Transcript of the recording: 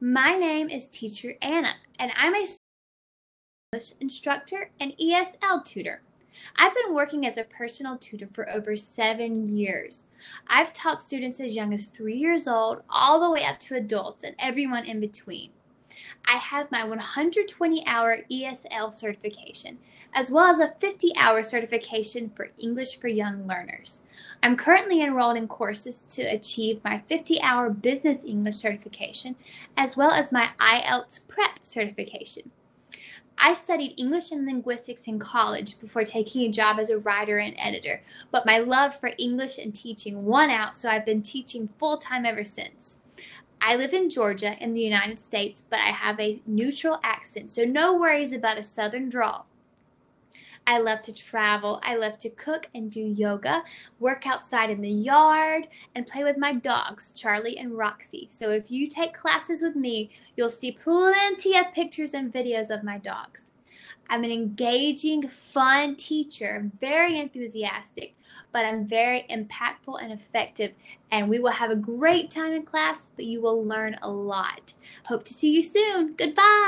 My name is Teacher Anna, and I'm a English instructor and ESL tutor. I've been working as a personal tutor for over seven years. I've taught students as young as three years old, all the way up to adults and everyone in between. I have my 120 hour ESL certification, as well as a 50 hour certification for English for Young Learners. I'm currently enrolled in courses to achieve my 50 hour business English certification, as well as my IELTS prep certification. I studied English and linguistics in college before taking a job as a writer and editor, but my love for English and teaching won out, so I've been teaching full time ever since. I live in Georgia in the United States, but I have a neutral accent, so no worries about a southern drawl. I love to travel. I love to cook and do yoga, work outside in the yard, and play with my dogs, Charlie and Roxy. So if you take classes with me, you'll see plenty of pictures and videos of my dogs. I'm an engaging, fun teacher, very enthusiastic, but I'm very impactful and effective. And we will have a great time in class, but you will learn a lot. Hope to see you soon. Goodbye.